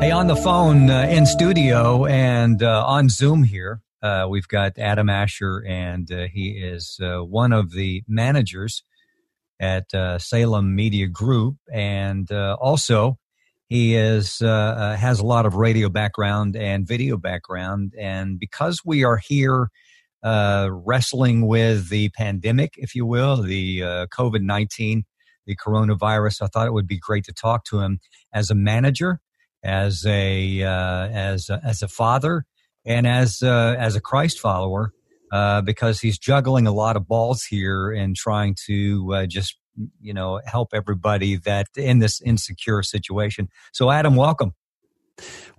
Hey, on the phone uh, in studio and uh, on Zoom here, uh, we've got Adam Asher, and uh, he is uh, one of the managers at uh, Salem Media Group, and also he is has a lot of radio background and video background. And because we are here wrestling with the pandemic, if you will, the COVID nineteen the coronavirus. I thought it would be great to talk to him as a manager, as a uh, as a, as a father, and as uh, as a Christ follower, uh, because he's juggling a lot of balls here and trying to uh, just you know help everybody that in this insecure situation. So, Adam, welcome.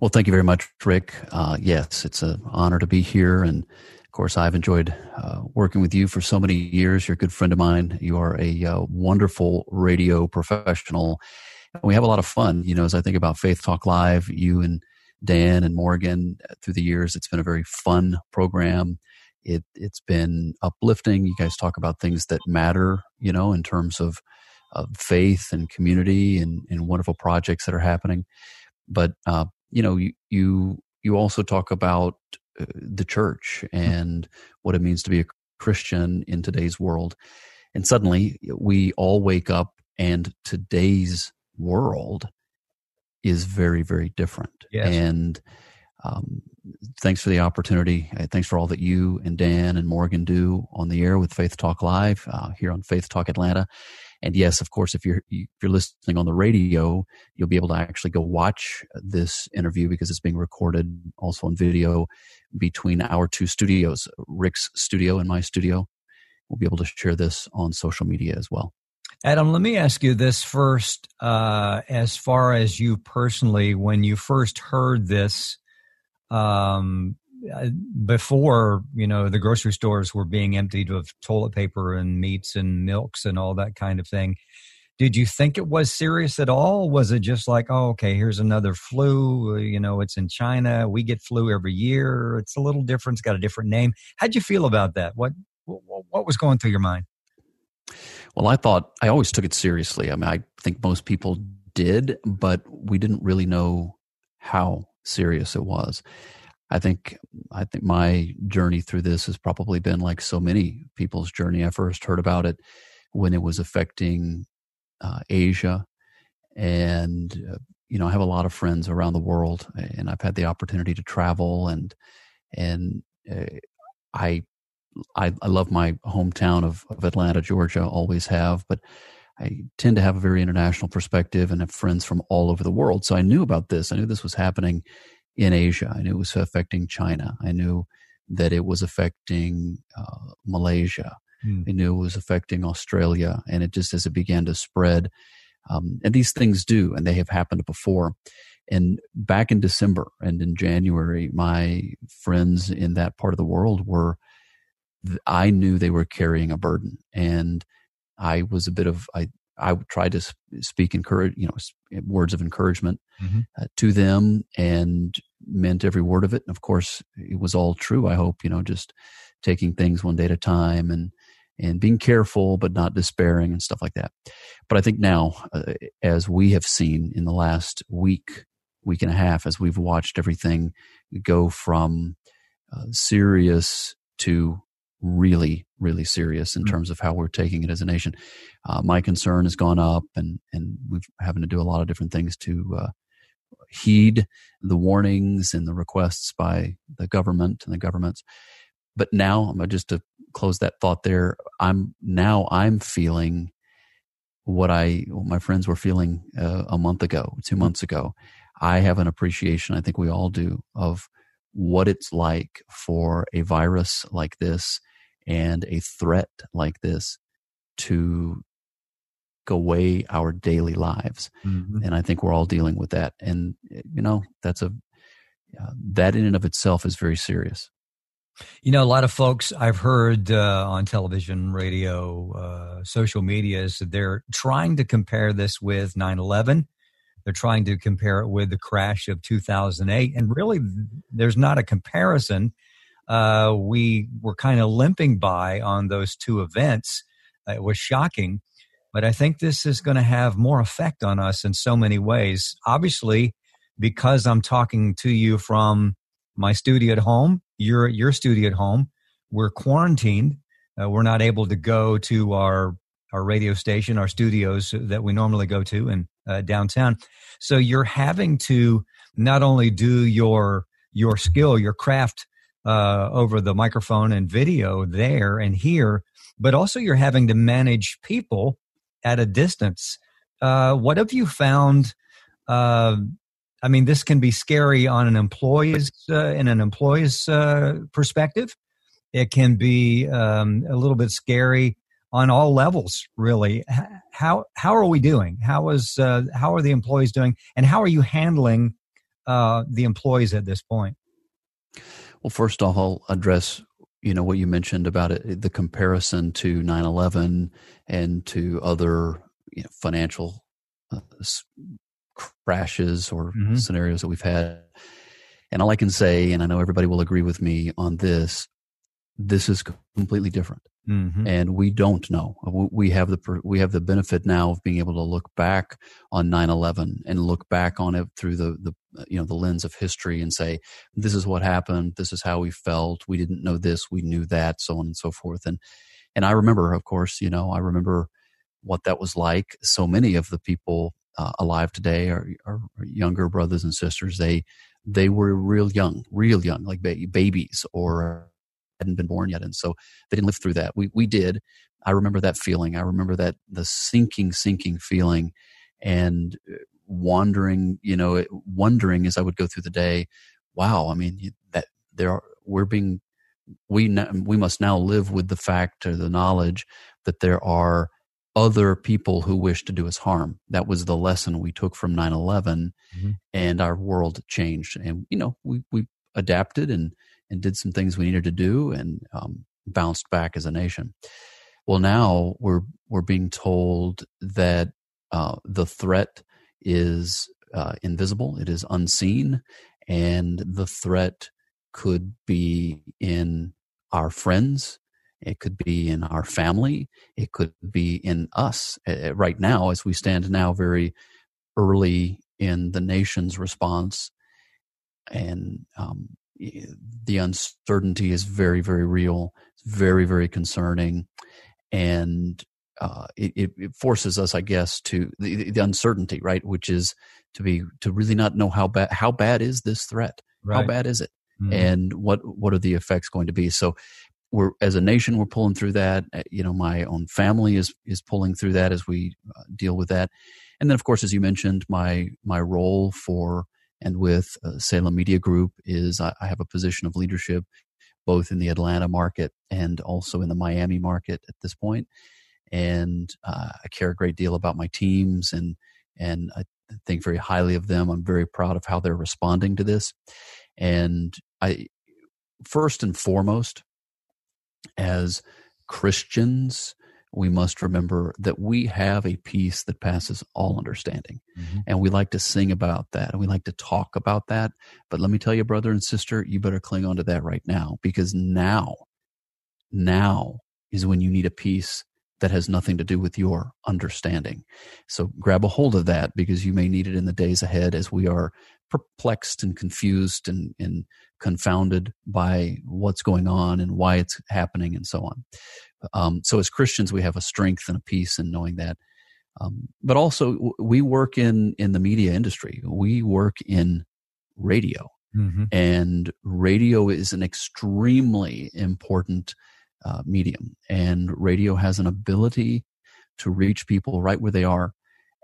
Well, thank you very much, Rick. Uh, yes, it's an honor to be here and course, I've enjoyed uh, working with you for so many years. You're a good friend of mine. You are a uh, wonderful radio professional. We have a lot of fun. You know, as I think about Faith Talk Live, you and Dan and Morgan uh, through the years, it's been a very fun program. It, it's been uplifting. You guys talk about things that matter, you know, in terms of, of faith and community and, and wonderful projects that are happening. But, uh, you know, you, you, you also talk about the church hmm. and what it means to be a Christian in today's world. And suddenly we all wake up and today's world is very, very different. Yes. And um, thanks for the opportunity. Uh, thanks for all that you and Dan and Morgan do on the air with Faith Talk Live uh, here on Faith Talk Atlanta. And yes, of course, if you're if you're listening on the radio, you'll be able to actually go watch this interview because it's being recorded also on video between our two studios, Rick's studio and my studio. We'll be able to share this on social media as well. Adam, let me ask you this first. Uh, as far as you personally, when you first heard this, um, Uh, before you know the grocery stores were being emptied of toilet paper and meats and milks and all that kind of thing did you think it was serious at all? Was it just like oh okay here's another flu uh, you know it's in china we get flu every year it's a little different it's got a different name. How'd you feel about that? What what was going through your mind? Well i thought i always took it seriously. I mean i think most people did but we didn't really know how serious it was I think I think my journey through this has probably been like so many people's journey. I first heard about it when it was affecting uh, Asia, and uh, you know I have a lot of friends around the world, and I've had the opportunity to travel and and uh, I, I I love my hometown of, of Atlanta, Georgia, always have, but I tend to have a very international perspective and have friends from all over the world. So I knew about this. I knew this was happening in Asia. I knew it was affecting China. I knew that it was affecting uh, Malaysia. Mm. I knew it was affecting Australia. And it just as it began to spread, um, and these things do, and they have happened before. And back in December and in January, my friends in that part of the world were, I knew they were carrying a burden. And I was a bit of, I, I tried to speak encourage, you know, words of encouragement mm-hmm. uh, to them and meant every word of it. And of course, it was all true. I hope, you know, just taking things one day at a time and, and being careful, but not despairing and stuff like that. But I think now, uh, as we have seen in the last week, week and a half, as we've watched everything go from uh, serious to really, really serious in mm-hmm. terms of how we're taking it as a nation. Uh, my concern has gone up, and and we're having to do a lot of different things to uh, heed the warnings and the requests by the government and the governments. But now, just to close that thought there, I'm now I'm feeling what I what my friends were feeling uh, a month ago, two mm-hmm. months ago. I have an appreciation, I think we all do, of what it's like for a virus like this and a threat like this to go away our daily lives. Mm-hmm. And I think we're all dealing with that. And, you know, that's a, uh, that in and of itself is very serious. You know, a lot of folks I've heard uh, on television, radio, uh, social media is that they're trying to compare this with 9 11. They're trying to compare it with the crash of 2008. And really, there's not a comparison. Uh, we were kind of limping by on those two events. It was shocking. But I think this is going to have more effect on us in so many ways. Obviously, because I'm talking to you from my studio at home, your your studio at home, we're quarantined. Uh, we're not able to go to our our radio station, our studios that we normally go to in uh, downtown. So you're having to not only do your your skill, your craft uh, over the microphone and video there and here, but also you're having to manage people at a distance. Uh, what have you found? Uh, I mean, this can be scary on an employee's uh, in an employee's uh, perspective. It can be um, a little bit scary on all levels. Really, how how are we doing? How is uh, how are the employees doing, and how are you handling uh, the employees at this point? Well, first off, I'll address you know what you mentioned about it the comparison to 9-11 and to other you know, financial uh, crashes or mm-hmm. scenarios that we've had and all i can say and i know everybody will agree with me on this this is completely different mm-hmm. and we don't know. We have the we have the benefit now of being able to look back on 9-11 and look back on it through the the you know the lens of history and say this is what happened. This is how we felt. We didn't know this. We knew that so on and so forth. And and i remember of course you know i remember what that was like. So many of the people uh, alive today are, are, younger brothers and sisters. They they were real young real young like ba- babies or hadn't been born yet and so they didn't live through that we we did i remember that feeling i remember that the sinking sinking feeling and uh, wandering, you know, wondering as I would go through the day, wow, I mean, that there are, we're being, we, we must now live with the fact or the knowledge that there are other people who wish to do us harm. That was the lesson we took from 9 11 mm-hmm. and our world changed. And, you know, we, we adapted and, and did some things we needed to do and um, bounced back as a nation. Well, now we're, we're being told that uh, the threat is uh, invisible, it is unseen, and the threat could be in our friends, it could be in our family, it could be in us. Uh, right now, as we stand now, very early in the nation's response, and um, the uncertainty is very, very real. It's very, very concerning, and uh, it, it, forces us, I guess, to the, the, uncertainty, right? Which is to be to really not know how bad how bad is this threat? Right. How bad is it? Mm-hmm. And what what are the effects going to be? So we're as a nation we're pulling through that. Uh, you know, my own family is is pulling through that as we uh, deal with that. And then, of course, as you mentioned, my my role for and with uh, Salem Media Group is I, I have a position of leadership both in the Atlanta market and also in the Miami market at this point. and uh, I care a great deal about my teams and and I think very highly of them. I'm very proud of how they're responding to this, and I first and foremost as Christians we must remember that we have a peace that passes all understanding. Mm-hmm. And we like to sing about that and we like to talk about that. But let me tell you, brother and sister, you better cling on to that right now because now, now is when you need a peace that has nothing to do with your understanding. So grab a hold of that because you may need it in the days ahead as we are perplexed and confused and, and confounded by what's going on and why it's happening and so on. Um, so as Christians, we have a strength and a peace in knowing that. Um, but also, we work in in the media industry. We work in radio, mm-hmm. and radio is an extremely important uh, medium. And radio has an ability to reach people right where they are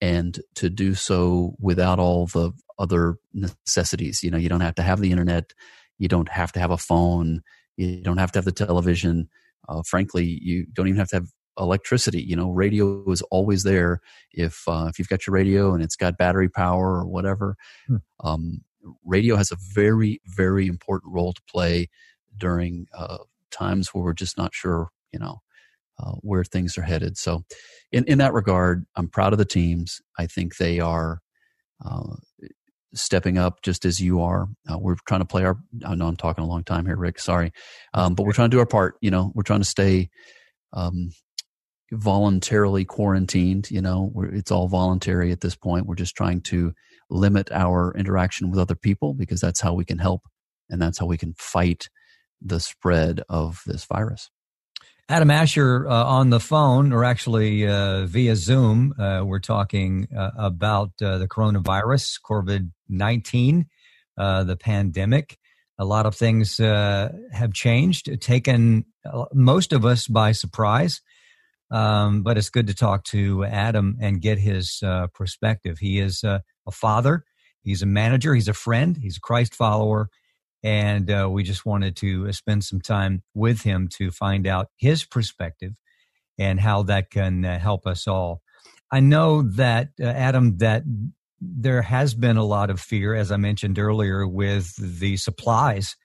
and to do so without all the other necessities. You know, you don't have to have the internet, you don't have to have a phone, you don't have to have the television. Uh, frankly, you don't even have to have electricity. You know, radio is always there. If uh, if you've got your radio and it's got battery power or whatever, hmm. um, radio has a very very important role to play during uh, times where we're just not sure. You know. Uh, where things are headed. So, in, in that regard, I'm proud of the teams. I think they are uh, stepping up just as you are. Uh, we're trying to play our. I know I'm talking a long time here, Rick. Sorry, um, but we're trying to do our part. You know, we're trying to stay um, voluntarily quarantined. You know, it's all voluntary at this point. We're just trying to limit our interaction with other people because that's how we can help and that's how we can fight the spread of this virus. Adam Asher uh, on the phone, or actually uh, via Zoom. Uh, we're talking uh, about uh, the coronavirus, COVID 19, uh, the pandemic. A lot of things have changed, taken most of us by surprise. Um, but it's good to talk to Adam and get his perspective. He is a father, he's a manager, he's a friend, he's a Christ follower and uh, we just wanted to uh, spend some time with him to find out his perspective and how that can uh, help us all. I know that uh, Adam that there has been a lot of fear, as I mentioned earlier, with the supplies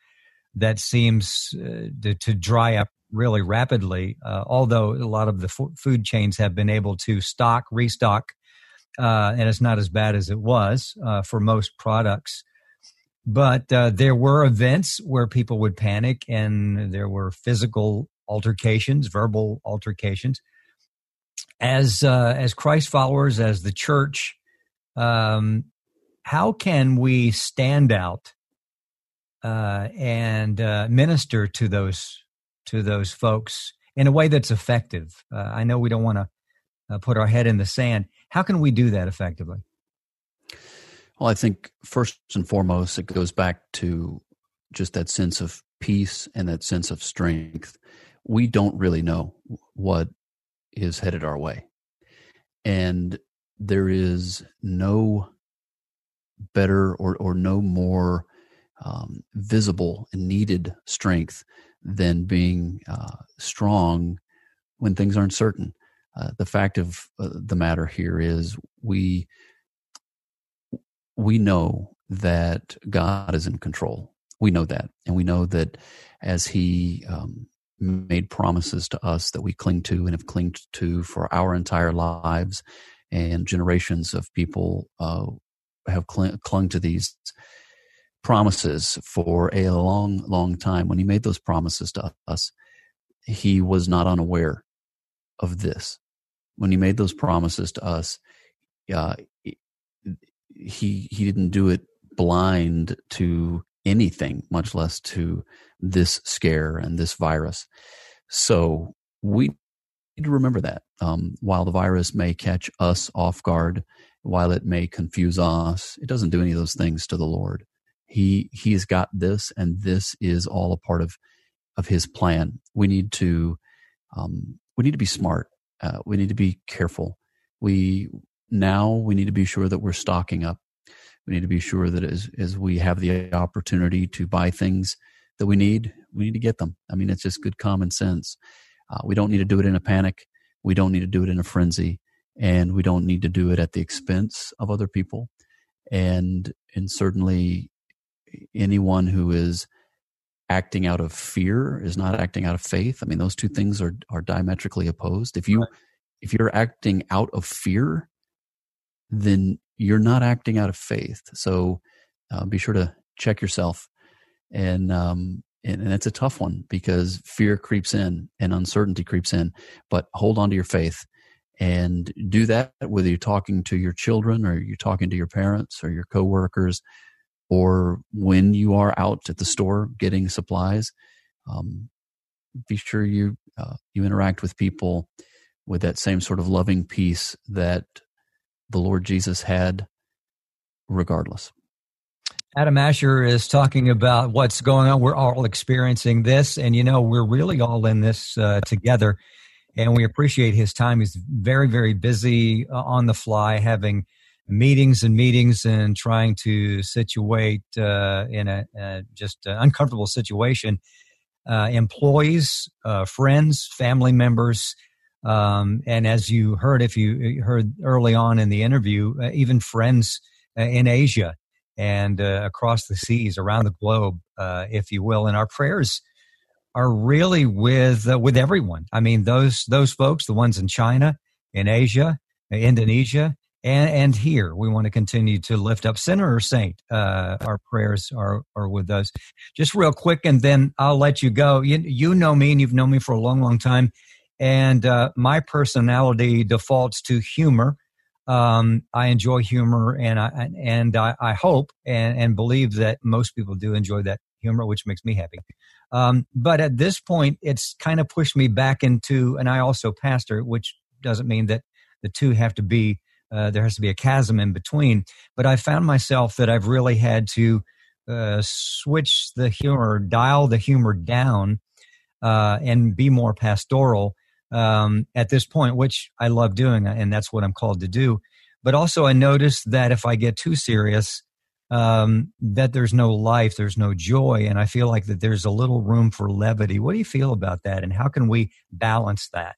that seems uh, to, to, dry up really rapidly. Uh, although a lot of the f- food chains have been able to stock, restock, and it's not as bad as it was for most products but uh, there were events where people would panic and there were physical altercations verbal altercations. As uh, as christ followers as the church um, how can we stand out uh, and uh, minister to those to those folks in a way that's effective? Uh, i know we don't want to uh, put our head in the sand. How can we do that effectively well, I think first and foremost, it goes back to just that sense of peace and that sense of strength. We don't really know what is headed our way. And there is no better or, or no more um, visible and needed strength than being uh, strong when things aren't certain. Uh, the fact of uh, the matter here is we we know that God is in control. We know that. And we know that as He um, made promises to us that we cling to and have clinged to for our entire lives, and generations of people uh, have cl- clung to these promises for a long, long time. When He made those promises to us, He was not unaware of this. When He made those promises to us, uh, he he didn't do it blind to anything, much less to this scare and this virus. So we need to remember that. Um, while the virus may catch us off guard, while it may confuse us, it doesn't do any of those things to the Lord. He He has got this, and this is all a part of of His plan. We need to um, we need to be smart. Uh, we need to be careful. We now we need to be sure that we're stocking up. We need to be sure that as, as we have the opportunity to buy things that we need, we need to get them. I mean, it's just good common sense. Uh, we don't need to do it in a panic. We don't need to do it in a frenzy, and we don't need to do it at the expense of other people. And and certainly, anyone who is acting out of fear is not acting out of faith. I mean, those two things are are diametrically opposed. If you if you're acting out of fear, then you're not acting out of faith. So uh, be sure to check yourself. And, um, and, and it's a tough one because fear creeps in and uncertainty creeps in. But hold on to your faith and do that whether you're talking to your children or you're talking to your parents or your coworkers or when you are out at the store getting supplies. Um, be sure you uh, you interact with people with that same sort of loving peace that the Lord Jesus had regardless. Adam Asher is talking about what's going on. We're all experiencing this, and you know, we're really all in this uh, together. And we appreciate his time. He's very, very busy uh, on the fly, having meetings and meetings and trying to situate uh, in a, a just uncomfortable situation uh, employees, uh, friends, family members Um, and as you heard, if you heard early on in the interview, uh, even friends uh, in Asia and uh, across the seas, around the globe, uh, if you will. And our prayers are really with uh, with everyone. I mean, those those folks, the ones in China, in Asia, Indonesia, and and here, we want to continue to lift up sinner or saint. Uh, our prayers are are with those. Just real quick, and then I'll let you go. You you know me, and you've known me for a long, long time. And uh, my personality defaults to humor um, I enjoy humor, and I and I, I hope and, and, believe that most people do enjoy that humor, which makes me happy. Um, but at this point, it's kind of pushed me back into, and I also pastor, which doesn't mean that the two have to be. Uh, there has to be a chasm in between. But I found myself that I've really had to uh, switch the humor, dial the humor down, uh, and be more pastoral um, at this point, which I love doing, and that's what I'm called to do. But also, I notice that if I get too serious, um, that there's no life, there's no joy, and I feel like that there's a little room for levity. What do you feel about that, and how can we balance that?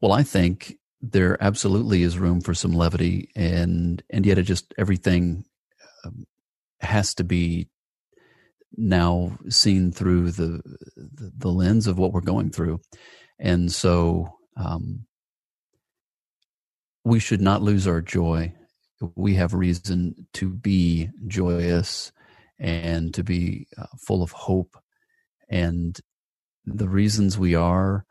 Well, I think there absolutely is room for some levity, and and yet it just everything um, has to be now seen through the, the, the lens of what we're going through, and so um, we should not lose our joy. We have reason to be joyous and to be uh, full of hope, and the reasons we are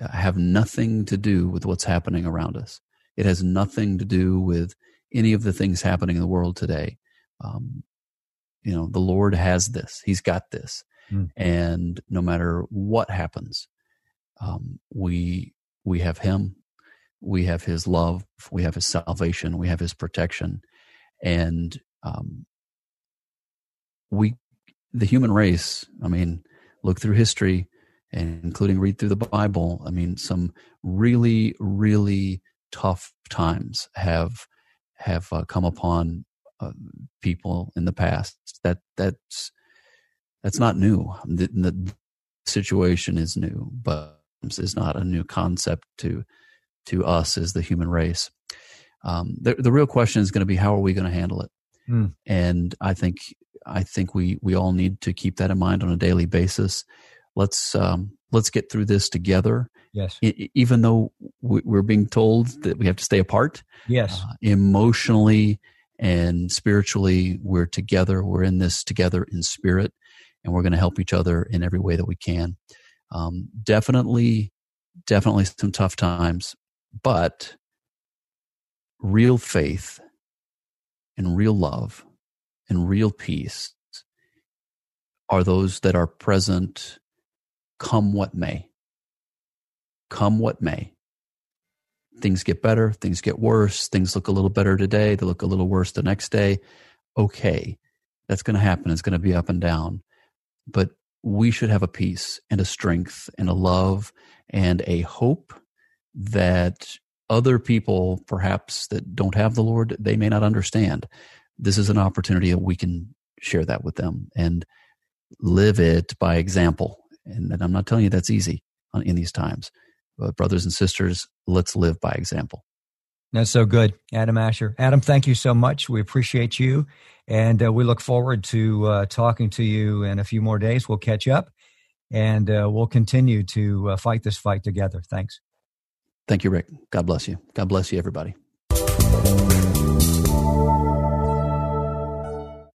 uh, have nothing to do with what's happening around us. It has nothing to do with any of the things happening in the world today. Um, you know the lord has this. He's got this. Mm. and no matter what happens um, we we have him. We have his love. We have his salvation. We have his protection. And um, we the human race i mean look through history and including read through the bible. I mean some really really tough times have have uh, come upon uh, people in the past. That that's that's not new. The, the situation is new, but is not a new concept to to us as the human race. Um, the, the real question is going to be how are we going to handle it? Mm. And I think I think we we all need to keep that in mind on a daily basis. Let's um, let's get through this together. Yes. Even though we're being told that we have to stay apart. Yes. Uh, emotionally and spiritually we're together we're in this together in spirit and we're going to help each other in every way that we can. Um, definitely definitely some tough times but real faith and real love and real peace are those that are present come what may. Come what may things get better, things get worse, things look a little better today, they look a little worse the next day. Okay, that's going to happen. It's going to be up and down. But we should have a peace and a strength and a love and a hope that other people, perhaps that don't have the Lord, they may not understand. This is an opportunity that we can share that with them and live it by example. And, I'm not telling you that's easy uh, in these times uh, brothers and sisters, let's live by example. That's so good, Adam Asher. Adam, thank you so much. We appreciate you, and uh, we look forward to uh, talking to you in a few more days. We'll catch up, and uh, we'll continue to uh, fight this fight together. Thanks. Thank you, Rick. God bless you. God bless you, everybody.